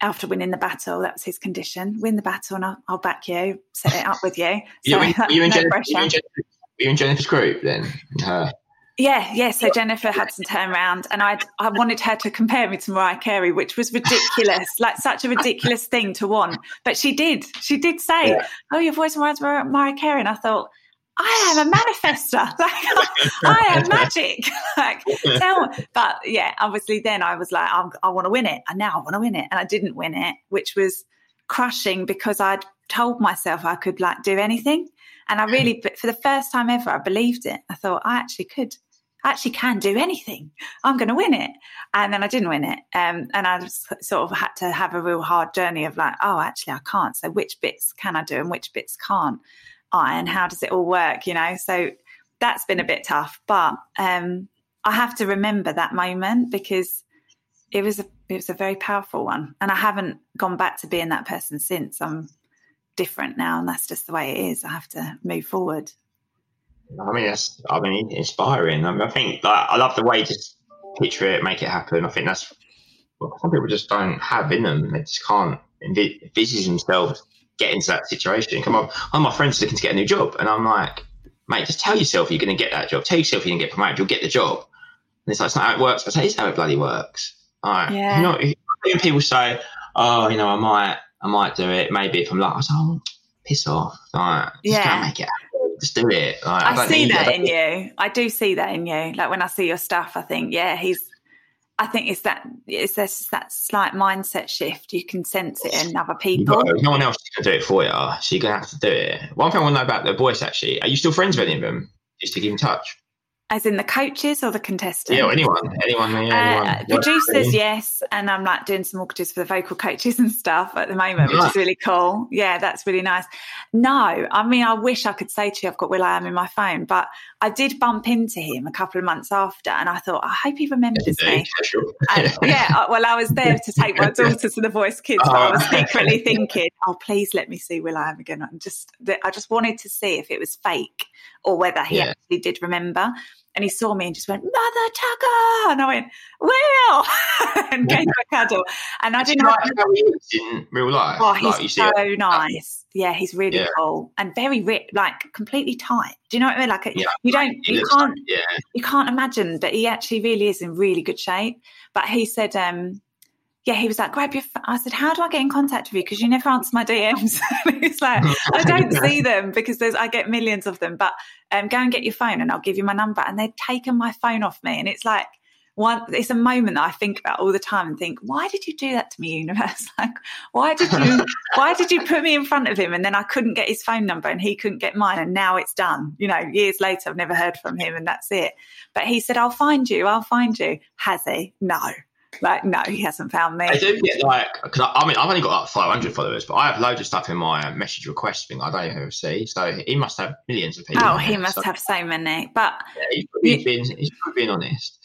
after winning the battle, that was his condition. Win the battle, and I'll, I'll back you. Set it up with you. *laughs* So, you, you, in, no Jennifer, you, in Jennifer, you in Jennifer's group then? Her. Yeah, yeah. So Jennifer had some turnaround, and I I wanted her to compare me to Mariah Carey, which was ridiculous, *laughs* like such a ridiculous thing to want. But she did. She did say, yeah. "Oh, your voice reminds me of Mariah Carey," and I thought, I am a manifester. *laughs* Like, I am magic. *laughs* like, tell but yeah, obviously then I was like, I'm, i want to win it. And now I want to win it. And I didn't win it, which was crushing because I'd told myself I could like do anything. And I really, for the first time ever, I believed it. I thought I actually could, I actually can do anything. I'm going to win it. And then I didn't win it. Um, and I sort of had to have a real hard journey of like, oh, actually, I can't. So which bits can I do and which bits can't? Iron how does it all work you know? So that's been a bit tough but um, i have to remember that moment because it was a it was a very powerful one. And i haven't gone back to being that person since. I'm different now and that's just the way it is. I have to move forward. I mean that's i mean inspiring. I, mean, I think like, i love the way you just picture it make it happen. I think that's well, some people just don't have in them. They just can't envisage themselves get into that situation. Come on, of my friends are looking to get a new job, and I'm like, mate, just tell yourself you're going to get that job. Tell yourself you're going to get promoted. You'll get the job. And it's like, it's not how it works. Say, it's how it bloody works. All right. Yeah. You know, people say, oh, you know, I might, I might do it. Maybe if I'm like, I said, oh, piss off. All right. Just yeah. make it Just do it. Like, I, I see that in you. I do see that in you. Like when I see your stuff, I think, yeah, he's I think it's that it's this, that slight mindset shift. You can sense it in other people. No, no one else can do it for you, so you're gonna have to do it. One thing I want to know about the voice actually: Are you still friends with any of them? Just to keep in touch. As in the coaches or the contestants? Yeah, anyone, anyone, yeah, uh, Producers, yes, and I'm like doing some mortgages for the vocal coaches and stuff at the moment, which is really cool. Yeah, that's really nice. No, I mean, I wish I could say to you, I've got will.i.am in my phone, but I did bump into him a couple of months after, and I thought, I hope he remembers me. And, *laughs* yeah, well, I was there to take my *laughs* daughter to the Voice Kids, but I was oh. secretly thinking, oh, please let me see will.i.am again. I'm just, I just wanted to see if it was fake or whether he yeah. actually did remember. And he saw me and just went, Mother Tucker. And I went, Well, *laughs* and gave him a cuddle. And I didn't know how he is in real life. Oh, he's like, so nice. Yeah, he's really yeah. cool and very rich, like completely tight. Do you know what I mean? Like yeah, you don't, you can't, like, yeah. you can't imagine that he actually really is in really good shape. But he said, um, yeah, he was like, grab your. F-. I said, how do I get in contact with you? Because you never answer my DMs. *laughs* He's like, *laughs* I don't see them because there's I get millions of them. But um, go and get your phone and I'll give you my number. And they'd taken my phone off me, and it's like one. It's a moment that I think about all the time and think, why did you do that to me, universe? *laughs* Like, why did you? why did you put me in front of him and then I couldn't get his phone number and he couldn't get mine, and now it's done. You know, years later, I've never heard from him, and that's it. But he said, I'll find you. I'll find you. Has he? No. Like, no, he hasn't found me. I do get like, cause I, I, mean, I've only got like 500 followers, but I have loads of stuff in my uh, message request thing I don't even see. So he must have millions of people. Oh, he must so, have so many. But yeah, he's, probably been, he's probably been honest.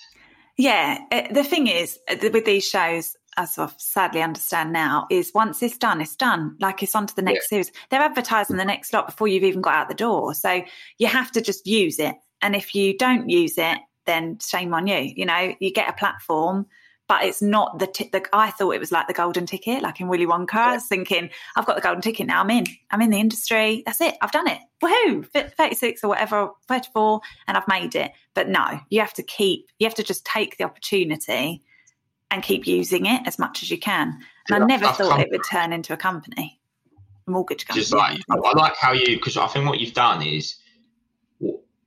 Yeah. Uh, the thing is, uh, with these shows, as I sadly understand now, is once it's done, it's done. Like it's on to the next yeah. series. They're advertising the next lot before you've even got out the door. So you have to just use it. And if you don't use it, then shame on you. You know, you get a platform but it's not the, t- the I thought it was like the golden ticket, like in Willy Wonka. I was thinking, I've got the golden ticket now. I'm in. I'm in the industry. That's it. I've done it. Woohoo! 36 or whatever, 34, and I've made it. But no, you have to keep. You have to just take the opportunity and keep using it as much as you can. And yeah, I never thought it would turn into a company, a mortgage company. Just like I like how you because I think what you've done is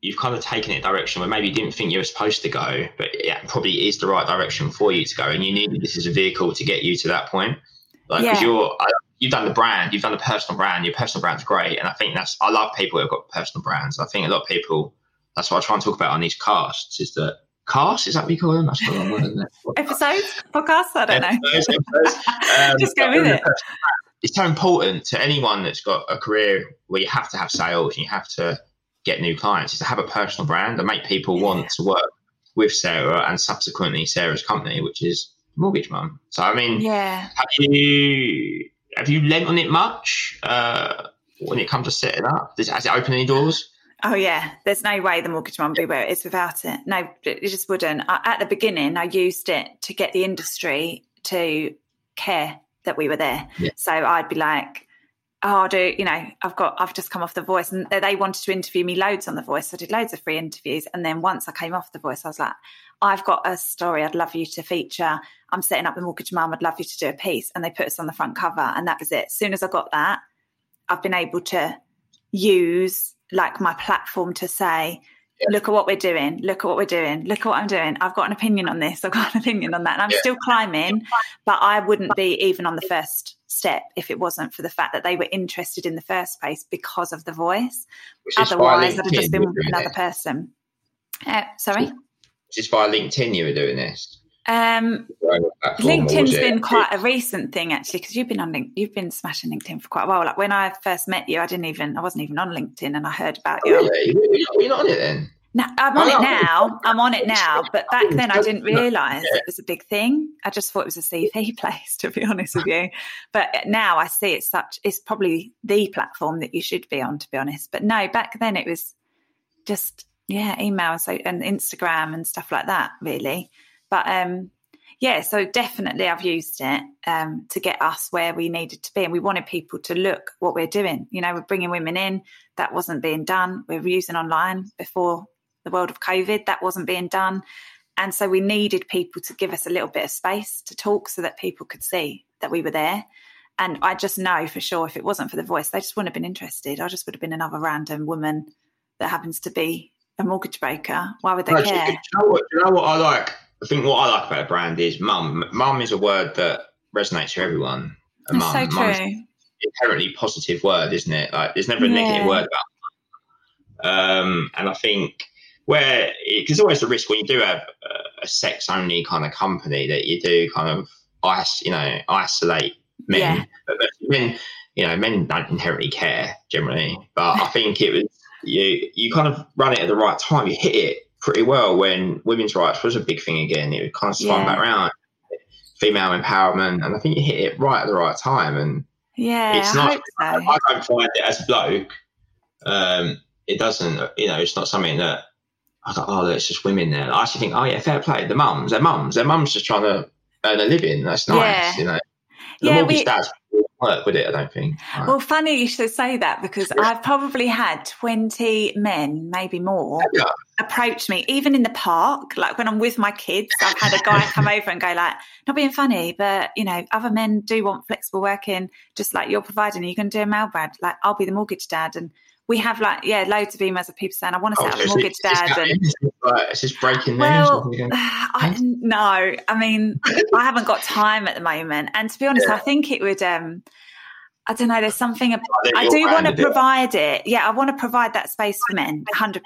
you've kind of taken it a direction where maybe you didn't think you were supposed to go, but yeah, probably is the right direction for you to go. And you need this as a vehicle to get you to that point. Like, because yeah. you're, you've done the brand, you've done the personal brand, your personal brand's great. And I think that's, I love people who've got personal brands. I think a lot of people, that's what I try and talk about on these casts is that casts, is that what you call them? That's what I'm *laughs* Episodes, podcasts, I don't know. Episodes, *laughs* Um, Just go with it. It's so important to anyone that's got a career where you have to have sales and you have to get new clients is to have a personal brand and make people yeah. want to work with Sarah and subsequently Sarah's company, which is Mortgage Mum. So I mean, yeah, have you have you lent on it much uh, when it comes to setting up? Does, has it opened any doors? Oh yeah, there's no way the mortgage mum would be where it is without it. No, it just wouldn't. I, at the beginning, I used it to get the industry to care that we were there. Yeah. So I'd be like, oh, do you know? I've got, I've just come off The Voice, and they wanted to interview me loads on The Voice. So I did loads of free interviews, and then once I came off The Voice, I was like, I've got a story I'd love you to feature. I'm setting up the mortgage mum. I'd love you to do a piece, and they put us on the front cover, and that was it. As soon as I got that, I've been able to use like my platform to say, yeah. look at what we're doing. Look at what we're doing. Look at what I'm doing. I've got an opinion on this. I've got an opinion on that. And I'm yeah. still climbing, but I wouldn't be even on the first step if it wasn't for the fact that they were interested in the first place because of the voice. Otherwise, I'd have just been with another person. Uh, sorry? Just via LinkedIn you were doing this? Um, LinkedIn's been quite a recent thing actually because you've been on LinkedIn, you've been smashing LinkedIn for quite a while. Like when I first met you, I didn't even I wasn't even on LinkedIn, and I heard about oh, you. Really? You're not on it then. No, I'm on it now. I'm on it now. But back then, I didn't *laughs* realise it was a big thing. I just thought it was a CV *laughs* place, to be honest with you. But now I see it's such. It's probably the platform that you should be on, to be honest. But no, back then it was just yeah, email and so and Instagram and stuff like that, really. But um, yeah, so definitely I've used it um, to get us where we needed to be. And we wanted people to look what we're doing. You know, we're bringing women in. That wasn't being done. We are using online before the world of COVID. That wasn't being done. And so we needed people to give us a little bit of space to talk so that people could see that we were there. And I just know for sure if it wasn't for the voice, they just wouldn't have been interested. I just would have been another random woman that happens to be a mortgage broker. Why would they care? Do you, know what, do you know what I like? I think what I like about a brand is mum. Mum is a word that resonates for everyone. A That's mum. so true. Inherently positive word, isn't it? Like there's never a yeah. negative word about. Um, and I think where because always the risk when you do have a, sex only kind of company that you do kind of ice, you know, isolate men. Yeah. But, men, you know, men don't inherently care generally. But I *laughs* think it was you you kind of run it at the right time. You hit it pretty well when women's rights was a big thing again. It was kind of swung yeah. back around, female empowerment, and I think you hit it right at the right time. And yeah, it's not. I, so. I don't find it as bloke. Um, it doesn't. You know, it's not something that I thought, oh, it's just women there. I actually think, oh yeah, fair play. The mums, their mums, their mums just trying to earn a living. That's nice, yeah. you know. The yeah, mortgage we, dads work, would it? I don't think. Right. Well, funny you should say that because I've probably had 20 men, maybe more, yeah. approach me, even in the park. Like when I'm with my kids, I've had a guy *laughs* come over and go like, not being funny, but you know, other men do want flexible working, just like you're providing. You can do a mail, Brad. Like I'll be the mortgage dad and we have like yeah loads of emails of people saying I want to set oh, up a mortgage dad and it's just breaking well *sighs* I, no I mean I haven't got time at the moment and to be honest yeah. I think it would um I don't know there's something I, I do want to provide it. yeah I want to provide that space for men 100%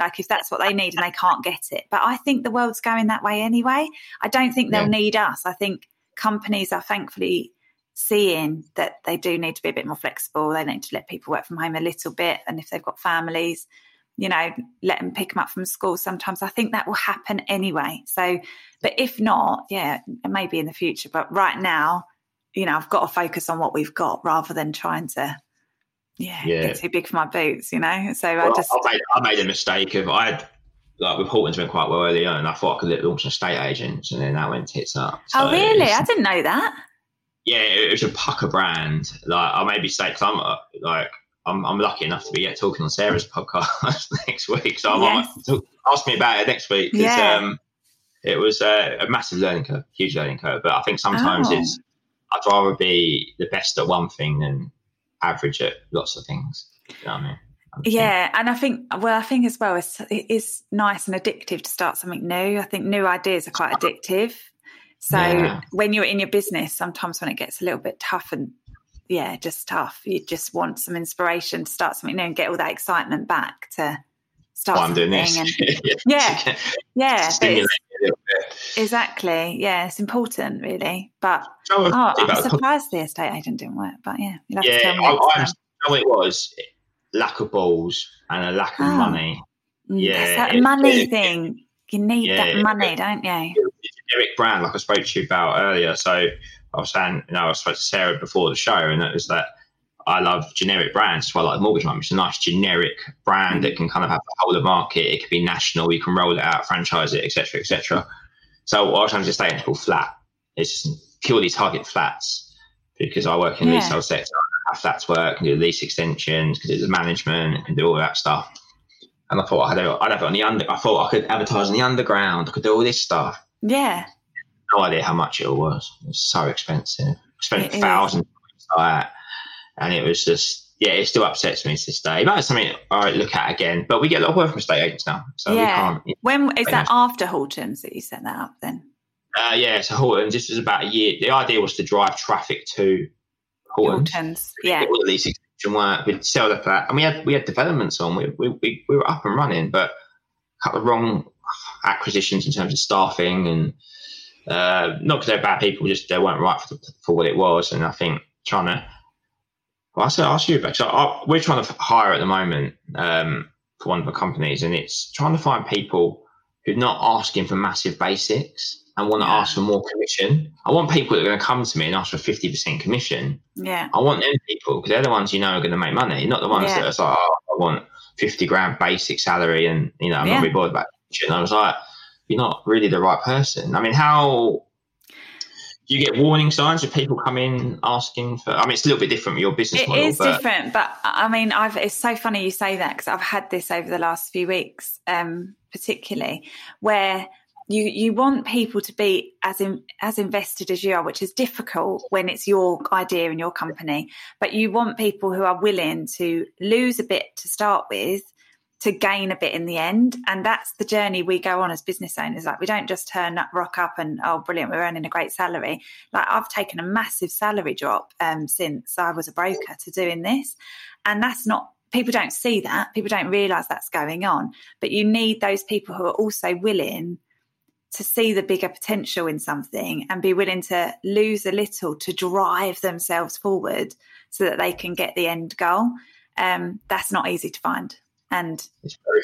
like if that's what they need and they can't get it but I think the world's going that way anyway I don't think they'll yeah. need us I think companies are thankfully seeing that they do need to be a bit more flexible. They need to let people work from home a little bit. And if they've got families, you know, let them pick them up from school sometimes. I think that will happen anyway. So, but if not, yeah, maybe in the future. But right now, you know, I've got to focus on what we've got rather than trying to, yeah, yeah. get too big for my boots, you know? So well, I just. I made, I made a mistake of, I had, like with Horton's been quite well early on, and I thought I could launch an estate agent, and then that went tits up. Oh, so oh, really? I didn't know that yeah, it was a pucker brand. Like I maybe say, because I'm uh, like I'm, I'm lucky enough to be yeah, talking on Sarah's podcast *laughs* next week, so I yes. ask me about it next week yeah. um, it was a, a, massive learning curve, huge learning curve. But I think sometimes oh. it's I'd rather be the best at one thing than average at lots of things. You know what I mean? Yeah, and I think well, I think as well, it's, it is nice and addictive to start something new. I think new ideas are quite addictive. So yeah. when you're in your business, sometimes when it gets a little bit tough and yeah, just tough, you just want some inspiration to start something new and get all that excitement back to start well, something. And, *laughs* yeah, yeah, exactly. Yeah, it's important, really. But oh, I'm surprised the estate agent didn't work. But yeah, yeah, I, know it was lack of balls and a lack of oh. money. Mm, yeah, that money it, thing. You need yeah, that money, don't you? Generic brand, like I spoke to you about earlier. So I was saying, you know, I spoke to Sarah before the show, and it was that I love generic brands. So I like Mortgage Mum. It's a nice generic brand that can kind of have the whole of the market. It could be national. You can roll it out, franchise it, etc., etc. So what I was trying to stay in called Flat. It's purely target flats because I work in the yeah. retail sector. I have flats work, can do lease extensions, can do the management, can do all that stuff. And I thought I'd have, I'd have it on the under. I thought I could advertise on the underground. I could do all this stuff. Yeah. No idea how much it all was. It was so expensive. I spent thousands on that, and it was just yeah, it still upsets me to this day. That's something I look at again. But we get a lot of work from estate agents now, so yeah. You know, when is that after Hortons that you set that up then? Uh, yeah, so Hortons. This was about a year. The idea was to drive traffic to Hortons. Hortons yeah. All the lease extension work. We'd sell the flat, and we had we had developments on. We we, we, we were up and running, but cut the wrong acquisitions in terms of staffing and uh, not because they're bad people, just they weren't right for, for what it was. And I think trying to, well, I said, ask you about. So I, we're trying to hire at the moment um, for one of the companies, and it's trying to find people who are not asking for massive basics and want to yeah. ask for more commission. I want people that are going to come to me and ask for fifty percent commission. Yeah, I want them people because they're the ones you know are going to make money, not the ones yeah. that are like, oh, I want fifty grand basic salary, and you know I'm yeah. not really bothered about and I was like, you're not really the right person. I mean, how do you get warning signs if people come in asking for? I mean, it's a little bit different with your business it model. It is but... different, but I mean, I've, it's so funny you say that because I've had this over the last few weeks, um, particularly where you you want people to be as in, as invested as you are, which is difficult when it's your idea and your company. But you want people who are willing to lose a bit to start with to gain a bit in the end. And that's the journey we go on as business owners. Like we don't just turn up, rock up and, oh, brilliant, we're earning a great salary. Like I've taken a massive salary drop um, since I was a broker to doing this. And that's not, people don't see that. People don't realize that's going on. But you need those people who are also willing to see the bigger potential in something and be willing to lose a little to drive themselves forward so that they can get the end goal. Um, that's not easy to find and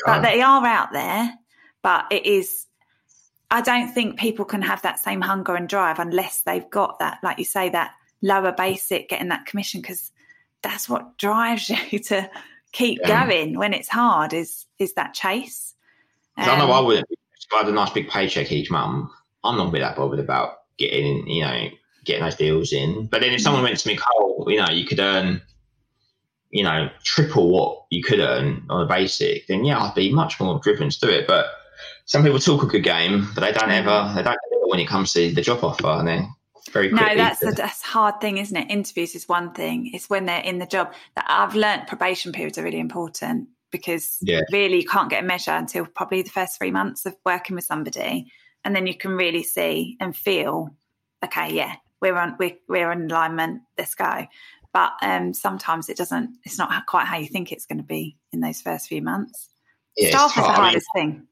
but they are out there. But it is. I don't think people can have that same hunger and drive unless they've got that, like you say, that lower basic, getting that commission, because that's what drives *laughs* you to keep yeah. going when it's hard. Is is that chase? Um, I know I would. I had a nice big paycheck each month. I'm not really that bothered about getting, you know, getting those deals in. But then if someone went to me, Cole, you know, you could earn, you know, triple what you could earn on a basic, then yeah, I'd be much more driven to do it. But some people talk a good game, but they don't ever, they don't ever when it comes to the job offer, and then very quickly. No, that's the that's hard thing, isn't it? Interviews is one thing. It's when they're in the job that I've learnt probation periods are really important because Yeah. really you can't get a measure until probably the first three months of working with somebody, and then you can really see and feel, okay, yeah, we're on we're we're in alignment. Let's go. But um, sometimes it doesn't. It's not quite how you think it's going to be in those first few months. Yeah, it's Staff is the hard. I mean, hardest thing.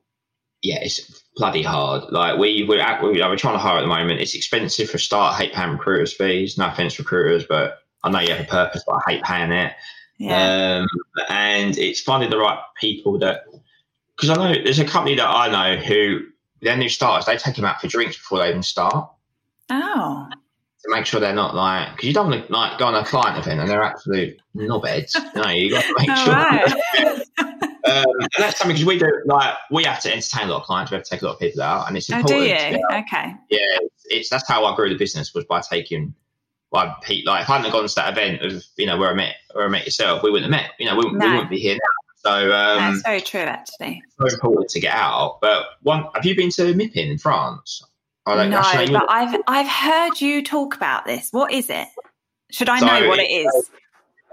yeah, it's bloody hard. Like we we're, at, we we're trying to hire at the moment. It's expensive for a start. I hate paying recruiters fees. No offense, recruiters, but I know you have a purpose, but I hate paying it. Yeah. Um, and it's finding the right people that because I know there's a company that I know who their new starters they take them out for drinks before they even start oh. To make sure they're not like because you don't want to like go on a client event and they're absolute knobheads. Know, you got to make sure. right. *laughs* Um, and that's something because we do like we have to entertain a lot of clients. We have to take a lot of people out, and it's oh, important. do to you? Okay. yeah, it's, it's that's how I grew the business was by taking by Pete. Like if I hadn't gone to that event of you know where I met where I met yourself, we wouldn't have met. You know, we, wouldn't- we wouldn't be here now. So um, That's very true, actually. it's very important to get out. But one, have you been to MIPIM in France? I don't- no, but I've I've heard you talk about this. What is it? Should I So know what it it's-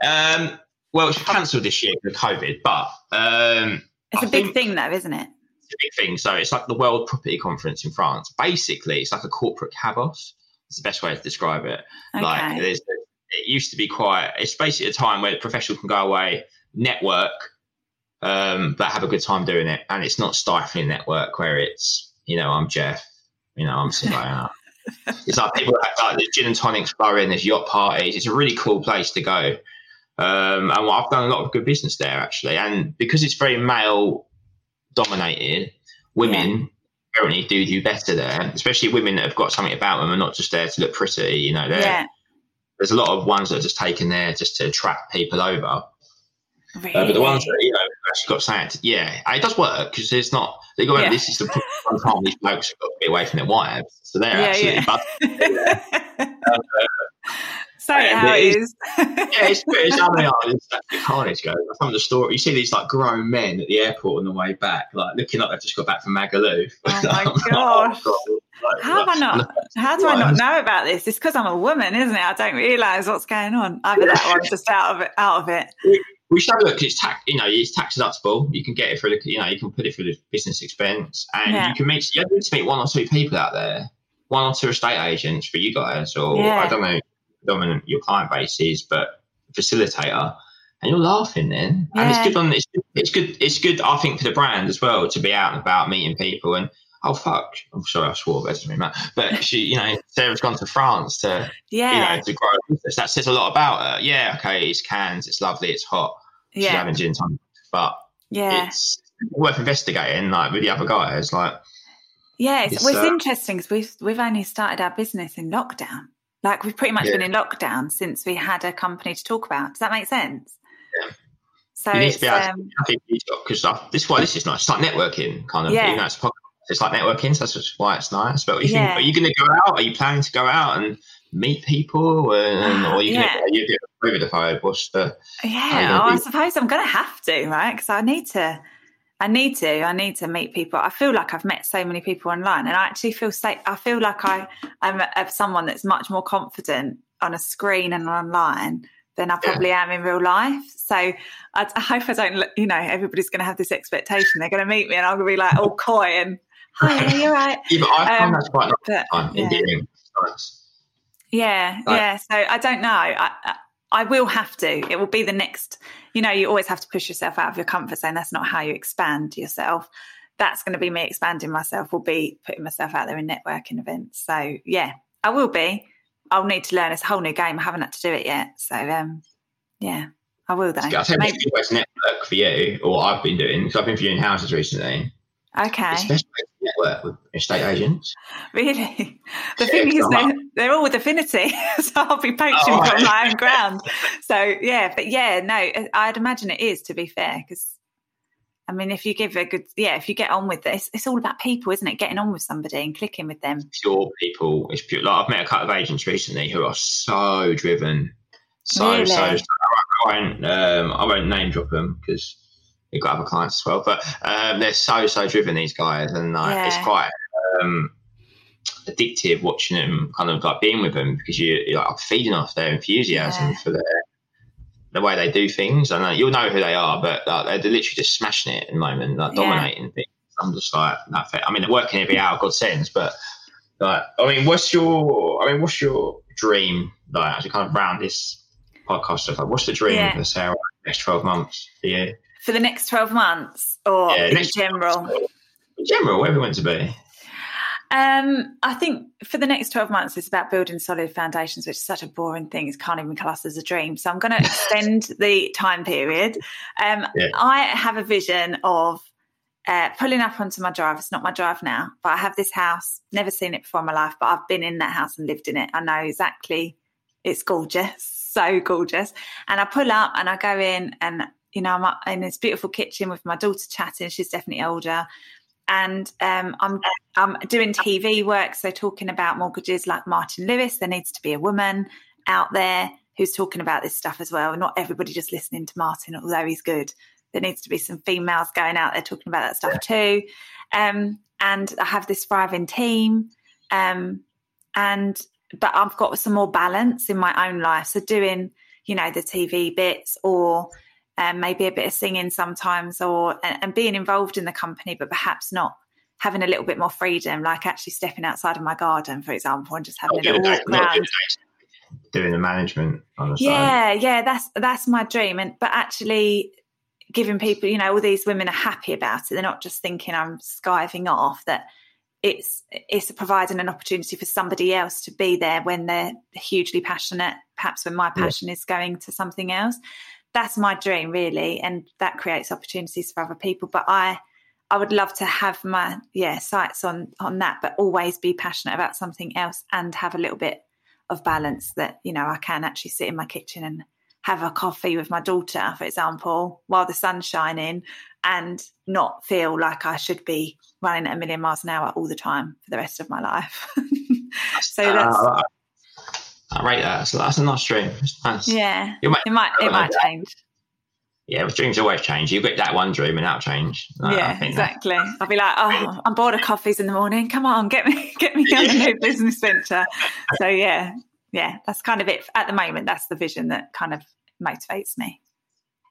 um, well, it's cancelled this year with COVID, but um, It's I a big thing, though, isn't it? it's a big thing. So it's like the World Property Conference in France. Basically, it's like a corporate cabos. It's the best way to describe it. Like Okay. there's, it used to be quite. It's basically a time where the professional can go away, network, um, but have a good time doing it, and it's not stifling network where it's you know I'm Jeff, you know I'm Savannah. it's like people have like there's gin and tonics flowing, there's yacht parties. It's a really cool place to go. Um, and I've done a lot of good business there actually, and because it's very male dominated, women apparently do do better there, especially women that have got something about them and not just there to look pretty. You know, Yeah, there's a lot of ones that are just taken there just to attract people over. really. Uh, but the ones that you know actually got to, yeah, it does work because it's not. They go, Yeah. this is the one time these blokes have got to be away from their wives, so they're Yeah, actually. yeah. But, *laughs* Say it Yeah, how it is. is. yeah, it's. It's, I mean, oh, it's actually carnage goes. Some of the story you see these like grown men at the airport on the way back, like looking like they've just got back from Magaluf. Oh my *laughs* gosh. Oh, God. Like, How have I not? *laughs* How do I not know about this? It's because I'm a woman, isn't it? I don't realise what's going on. Either that I'm just out of it. Out of it. We should have a look. It's tax, you know, it's tax deductible. You can get it for, the- you know, you can put it for the business expense, and Yeah. you can meet. You need to meet one or two people out there, one or two estate agents for you guys, or Yeah. I don't know, dominant your client base is, but facilitator, and you're laughing then, and it's good on it's, it's good it's good I think for the brand as well to be out and about meeting people and. Oh fuck! I'm sorry, I swore. But it doesn't really matter. But she, you know, Sarah's gone to France to Yeah, you know, to grow a business. That says a lot about her. Yeah, okay, it's Cannes, it's lovely, it's hot. She's yeah, having gin tonic, but yeah. it's worth investigating, like with the other guys. Like, Yeah, it's, It's, well, it's uh, interesting because we've we've only started our business in lockdown. Like we've pretty much Yeah. been in lockdown since we had a company to talk about. Does that make sense? Yeah. So you need to be able um, to, because this is why this is nice. It's like networking, kind of. Yeah. You know, it's, podcast, it's like networking, so that's why it's nice. But you Yeah. think, are you going to go out? Are you planning to go out and meet people, and, or are you Yeah. going to get over the phone? What's the yeah. Oh, I suppose I'm going to have to, right? Because I need to. I need to. I need to meet people. I feel like I've met so many people online, and I actually feel safe. I feel like I am a, someone that's much more confident on a screen and online than I Yeah. probably am in real life. So I, I hope I don't. You know, everybody's going to have this expectation. They're going to meet me, and I'm going to be like all coy and hi, you're *laughs* right. Yeah, but I Um, quite But time yeah. endearing. It's nice. Yeah, Like- yeah. So I don't know. I, I I will have to. It will be the next. You know, you always have to push yourself out of your comfort zone. That's not how you expand yourself. That's going to be me expanding myself. Will be putting myself out there in networking events. So yeah, I will be. I'll need to learn. It's a whole new game. I haven't had to do it yet. So um, yeah, I will though. Tell you Maybe- the best network for you, or what I've been doing, because I've been viewing houses recently. Okay, Especially best way to network with estate agents. really. The thing is, they're, they're all with affinity, *laughs* so I'll be poaching Oh, from my own ground. So yeah, but yeah, no, I'd imagine it is to be fair because I mean, if you give a good, yeah, if you get on with this, it's all about people, isn't it? Getting on with somebody and clicking with them. Pure people. It's pure. Like I've met a couple of agents recently who are so driven, so Really? so. so I won't, um, I won't name drop them because you've got other clients as well. But um, they're so so driven. These guys, and like, it's quite um, addictive watching them, kind of like being with them because you, you're like feeding off their enthusiasm Yeah. for their the way they do things. And uh, you'll know who they are, but like, they're literally just smashing it at the moment, like Yeah. dominating things. I'm just like. I mean, they're working every hour, God sends, but like, I mean, what's your, I mean, what's your dream? Like, as we kind of round this podcast stuff, like, what's the dream Yeah. for Sarah next 12 months for you? For the next 12 months or Yeah, in general? In general, wherever you want to be. Um, I think for the next 12 months, it's about building solid foundations, which is such a boring thing. It can't even class as a dream. So I'm going *laughs* to extend the time period. Um, Yeah. I have a vision of uh, pulling up onto my drive. It's not my drive now, but I have this house, never seen it before in my life, but I've been in that house and lived in it. I know exactly, it's gorgeous, so gorgeous. And I pull up and I go in and, you know, I'm in this beautiful kitchen with my daughter chatting. She's definitely older and um, I'm I'm doing TV work, so talking about mortgages like Martin Lewis. There needs to be a woman out there who's talking about this stuff as well. Not everybody just listening to Martin, although he's good. There needs to be some females going out there talking about that stuff too. Um, and I have this thriving team, um, and but I've got some more balance in my own life. So doing, you know, the TV bits or um, maybe a bit of singing sometimes or and, and being involved in the company but perhaps not having a little bit more freedom like actually stepping outside of my garden for example and just having Not a little walk that, around. Doing the management the side. yeah yeah that's that's my dream. And but actually giving people you know all these women are happy about it. They're not just thinking i'm skiving off that it's it's providing an opportunity for somebody else to be there when they're hugely passionate perhaps when my Yeah. passion is going to something else that's my dream really and that creates opportunities for other people. But i i would love to have my yeah sights on on that but always be passionate about something else and have a little bit of balance that you know i can actually sit in my kitchen and have a coffee with my daughter for example while the sun's shining and not feel like i should be running at a million miles an hour all the time for the rest of my life. *laughs* So that's Uh, I rate that. So that's a nice dream. Nice. yeah You might- it might it might change Yeah, well, dreams always change. You get that one dream and that'll change. Uh, I yeah, think that- exactly. I'll be like, oh, I'm bored of coffees in the morning. Come on, get me, *laughs* get me on a new business venture. So yeah, yeah, that's kind of it at the moment. That's the vision that kind of motivates me.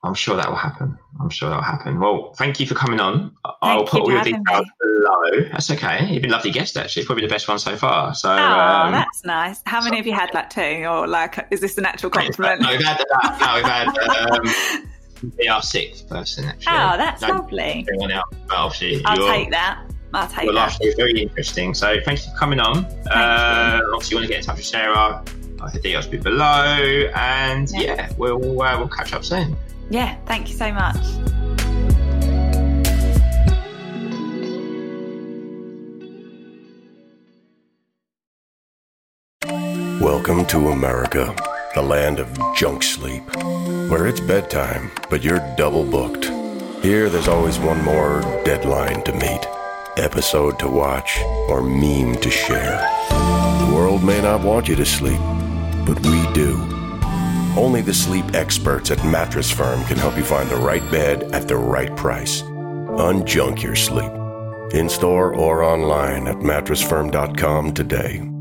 I'm sure that will happen. I'm sure that will happen. Well, thank you for coming on. I'll put you all your details below. That's okay. You've been a lovely guest, actually. Probably the best one so far. So, Oh, um, that's nice. How many have you had? Like two, or like, is this an actual *laughs* compliment? No, we've had that. No, we've had *laughs* um, be our sixth person, actually. Oh, that's No, lovely. Everyone else, but obviously, I'll take that. I'll take your that. life is very interesting. So, thanks for coming on. Uh, obviously, you want to get in touch with Sarah. I'll hit the details below. And Yeah. yeah, we'll, uh, we'll catch up soon. Yeah, thank you so much. Welcome to America, the land of junk sleep, where it's bedtime, but you're double booked. Here, there's always one more deadline to meet, episode to watch, or meme to share. The world may not want you to sleep, but we do. Only the sleep experts at Mattress Firm can help you find the right bed at the right price. Unjunk your sleep. In store or online at mattressfirm.com today.